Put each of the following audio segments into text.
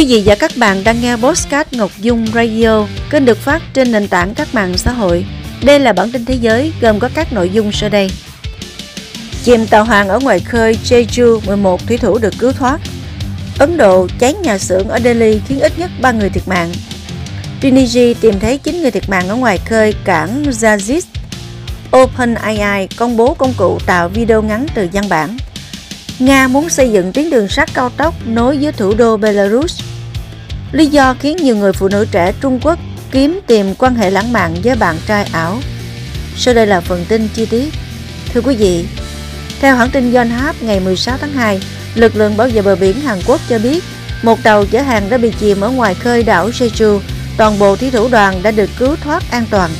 Quý vị và các bạn đang nghe Postcard Ngọc Dung Radio, kênh được phát trên nền tảng các mạng xã hội. Đây là bản tin thế giới gồm có các nội dung sau đây. Chìm tàu hàng ở ngoài khơi Jeju, 11 thủy thủ được cứu thoát. Ấn Độ cháy nhà xưởng ở Delhi khiến ít nhất 3 người thiệt mạng. Tunisia tìm thấy 9 người thiệt mạng ở ngoài khơi cảng Zazis. OpenAI công bố công cụ tạo video ngắn từ văn bản. Nga muốn xây dựng tuyến đường sắt cao tốc nối với thủ đô Belarus. Lý do khiến nhiều người phụ nữ trẻ Trung Quốc kiếm tìm quan hệ lãng mạn với bạn trai ảo. Sau đây là phần tin chi tiết. Thưa quý vị, theo hãng tin Yonhap ngày 16 tháng 2, lực lượng bảo vệ bờ biển Hàn Quốc cho biết một tàu chở hàng đã bị chìm ở ngoài khơi đảo Jeju. Toàn bộ thủy thủ đoàn đã được cứu thoát an toàn.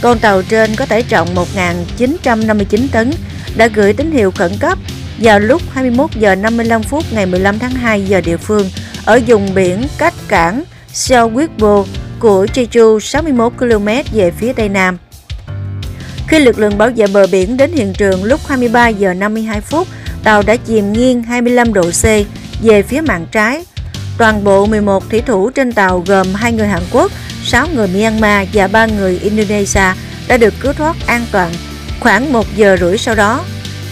Con tàu trên có tải trọng 1.959 tấn đã gửi tín hiệu khẩn cấp vào lúc 21 giờ 55 phút ngày 15 tháng 2 giờ địa phương ở vùng biển cách cảng Seowigbo của Jeju 61 km về phía tây nam. Khi lực lượng bảo vệ bờ biển đến hiện trường lúc 23 giờ 52 phút, tàu đã chìm nghiêng 25 độ C về phía mạn trái. Toàn bộ 11 thủy thủ trên tàu gồm hai người Hàn Quốc, 6 người Myanmar và 3 người Indonesia đã được cứu thoát an toàn. Khoảng 1 giờ rưỡi sau đó,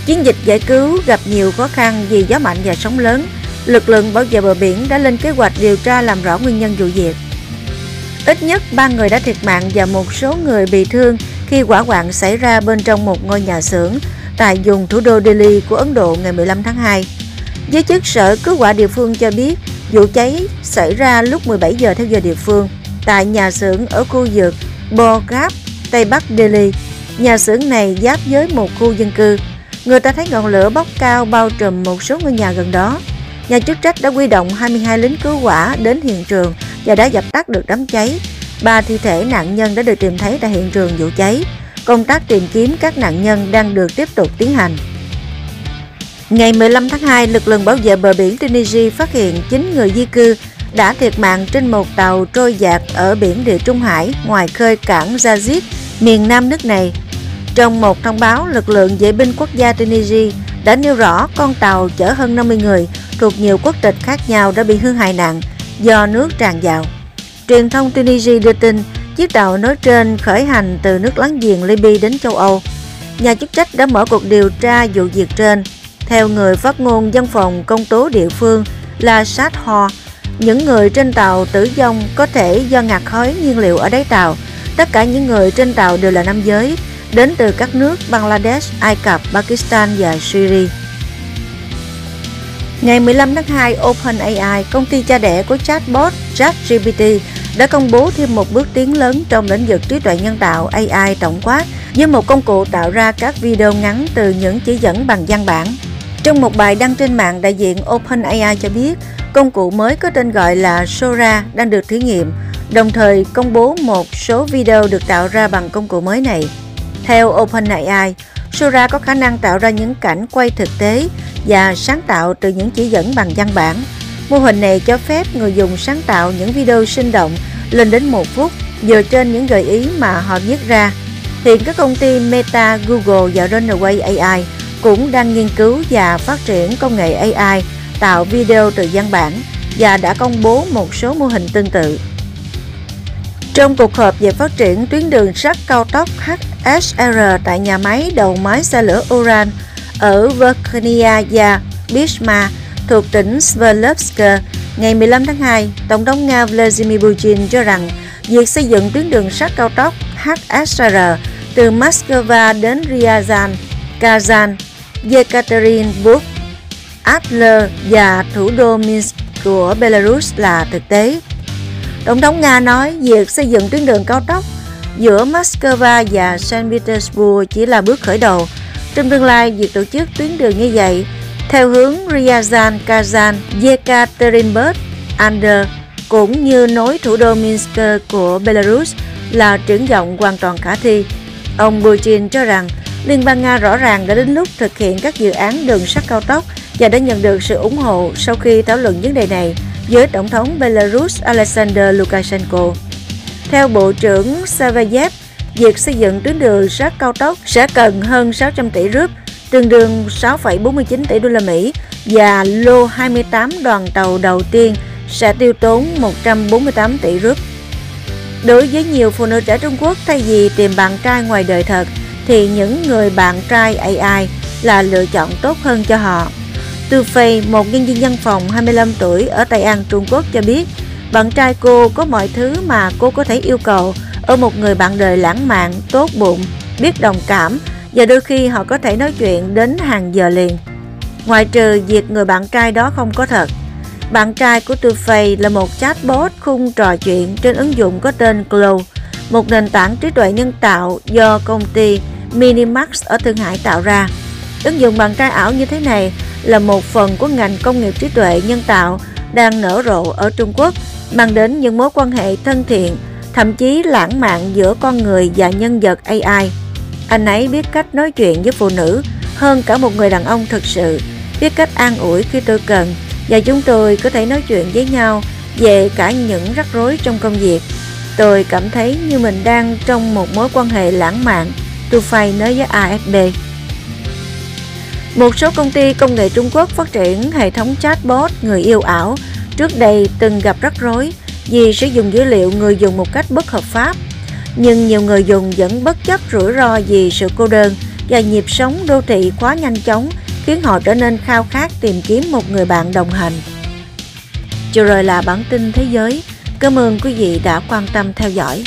Chiến dịch giải cứu gặp nhiều khó khăn vì gió mạnh và sóng lớn. Lực lượng bảo vệ bờ biển đã lên kế hoạch điều tra làm rõ nguyên nhân vụ việc. Ít nhất 3 người đã thiệt mạng và một số người bị thương khi quả hoạn xảy ra bên trong một ngôi nhà xưởng tại vùng thủ đô Delhi của Ấn Độ ngày 15 tháng 2. Giới chức sở cứu hỏa địa phương cho biết vụ cháy xảy ra lúc 17 giờ theo giờ địa phương tại nhà xưởng ở khu vực Bogap, Tây Bắc Delhi. Nhà xưởng này giáp với một khu dân cư Người ta thấy ngọn lửa bốc cao bao trùm một số ngôi nhà gần đó. Nhà chức trách đã huy động 22 lính cứu hỏa đến hiện trường và đã dập tắt được đám cháy. Ba thi thể nạn nhân đã được tìm thấy tại hiện trường vụ cháy. Công tác tìm kiếm các nạn nhân đang được tiếp tục tiến hành. Ngày 15 tháng 2, lực lượng bảo vệ bờ biển Tunisia phát hiện 9 người di cư đã thiệt mạng trên một tàu trôi dạt ở biển Địa Trung Hải ngoài khơi cảng Zaziz, miền nam nước này trong một thông báo, lực lượng vệ binh quốc gia Tunisia đã nêu rõ con tàu chở hơn 50 người thuộc nhiều quốc tịch khác nhau đã bị hư hại nặng do nước tràn vào. Truyền thông Tunisia đưa tin chiếc tàu nói trên khởi hành từ nước láng giềng Libya đến châu Âu. Nhà chức trách đã mở cuộc điều tra vụ việc trên. Theo người phát ngôn văn phòng công tố địa phương là Sát Ho, những người trên tàu tử vong có thể do ngạt khói nhiên liệu ở đáy tàu. Tất cả những người trên tàu đều là nam giới đến từ các nước Bangladesh, Ai Cập, Pakistan và Syria. Ngày 15 tháng 2, OpenAI, công ty cha đẻ của chatbot ChatGPT, đã công bố thêm một bước tiến lớn trong lĩnh vực trí tuệ nhân tạo AI tổng quát với một công cụ tạo ra các video ngắn từ những chỉ dẫn bằng văn bản. Trong một bài đăng trên mạng, đại diện OpenAI cho biết công cụ mới có tên gọi là Sora đang được thử nghiệm, đồng thời công bố một số video được tạo ra bằng công cụ mới này. Theo OpenAI, Sora có khả năng tạo ra những cảnh quay thực tế và sáng tạo từ những chỉ dẫn bằng văn bản. Mô hình này cho phép người dùng sáng tạo những video sinh động lên đến một phút dựa trên những gợi ý mà họ viết ra. Hiện các công ty Meta, Google và Runway AI cũng đang nghiên cứu và phát triển công nghệ AI tạo video từ văn bản và đã công bố một số mô hình tương tự. Trong cuộc họp về phát triển tuyến đường sắt cao tốc HSR tại nhà máy đầu máy xe lửa Uran ở Verkhnyaya và thuộc tỉnh Sverdlovsk ngày 15 tháng 2, Tổng thống Nga Vladimir Putin cho rằng việc xây dựng tuyến đường sắt cao tốc HSR từ Moscow đến Ryazan, Kazan, Yekaterinburg, Adler và thủ đô Minsk của Belarus là thực tế. Tổng thống Nga nói việc xây dựng tuyến đường cao tốc giữa Moscow và Saint Petersburg chỉ là bước khởi đầu. Trong tương lai, việc tổ chức tuyến đường như vậy theo hướng Ryazan, Kazan, Yekaterinburg, Ander cũng như nối thủ đô Minsk của Belarus là triển vọng hoàn toàn khả thi. Ông Putin cho rằng Liên bang Nga rõ ràng đã đến lúc thực hiện các dự án đường sắt cao tốc và đã nhận được sự ủng hộ sau khi thảo luận vấn đề này với Tổng thống Belarus Alexander Lukashenko. Theo Bộ trưởng Savayev, việc xây dựng tuyến đường sắt cao tốc sẽ cần hơn 600 tỷ rúp, tương đương 6,49 tỷ đô la Mỹ và lô 28 đoàn tàu đầu tiên sẽ tiêu tốn 148 tỷ rúp. Đối với nhiều phụ nữ trẻ Trung Quốc, thay vì tìm bạn trai ngoài đời thật, thì những người bạn trai AI là lựa chọn tốt hơn cho họ. Tu Phi, một nhân viên văn phòng 25 tuổi ở Tây An, Trung Quốc cho biết, bạn trai cô có mọi thứ mà cô có thể yêu cầu ở một người bạn đời lãng mạn, tốt bụng, biết đồng cảm và đôi khi họ có thể nói chuyện đến hàng giờ liền. Ngoài trừ việc người bạn trai đó không có thật. Bạn trai của Tu Fei là một chatbot khung trò chuyện trên ứng dụng có tên Glow, một nền tảng trí tuệ nhân tạo do công ty Minimax ở Thượng Hải tạo ra. Ứng dụng bạn trai ảo như thế này là một phần của ngành công nghiệp trí tuệ nhân tạo đang nở rộ ở Trung Quốc, mang đến những mối quan hệ thân thiện, thậm chí lãng mạn giữa con người và nhân vật AI. Anh ấy biết cách nói chuyện với phụ nữ hơn cả một người đàn ông thực sự, biết cách an ủi khi tôi cần và chúng tôi có thể nói chuyện với nhau về cả những rắc rối trong công việc. Tôi cảm thấy như mình đang trong một mối quan hệ lãng mạn, Tôi phải nói với AFP. Một số công ty công nghệ Trung Quốc phát triển hệ thống chatbot người yêu ảo trước đây từng gặp rắc rối vì sử dụng dữ liệu, người dùng một cách bất hợp pháp. Nhưng nhiều người dùng vẫn bất chấp rủi ro vì sự cô đơn và nhịp sống đô thị quá nhanh chóng, khiến họ trở nên khao khát tìm kiếm một người bạn đồng hành. Chưa rồi là bản tin thế giới. Cảm ơn quý vị đã quan tâm theo dõi.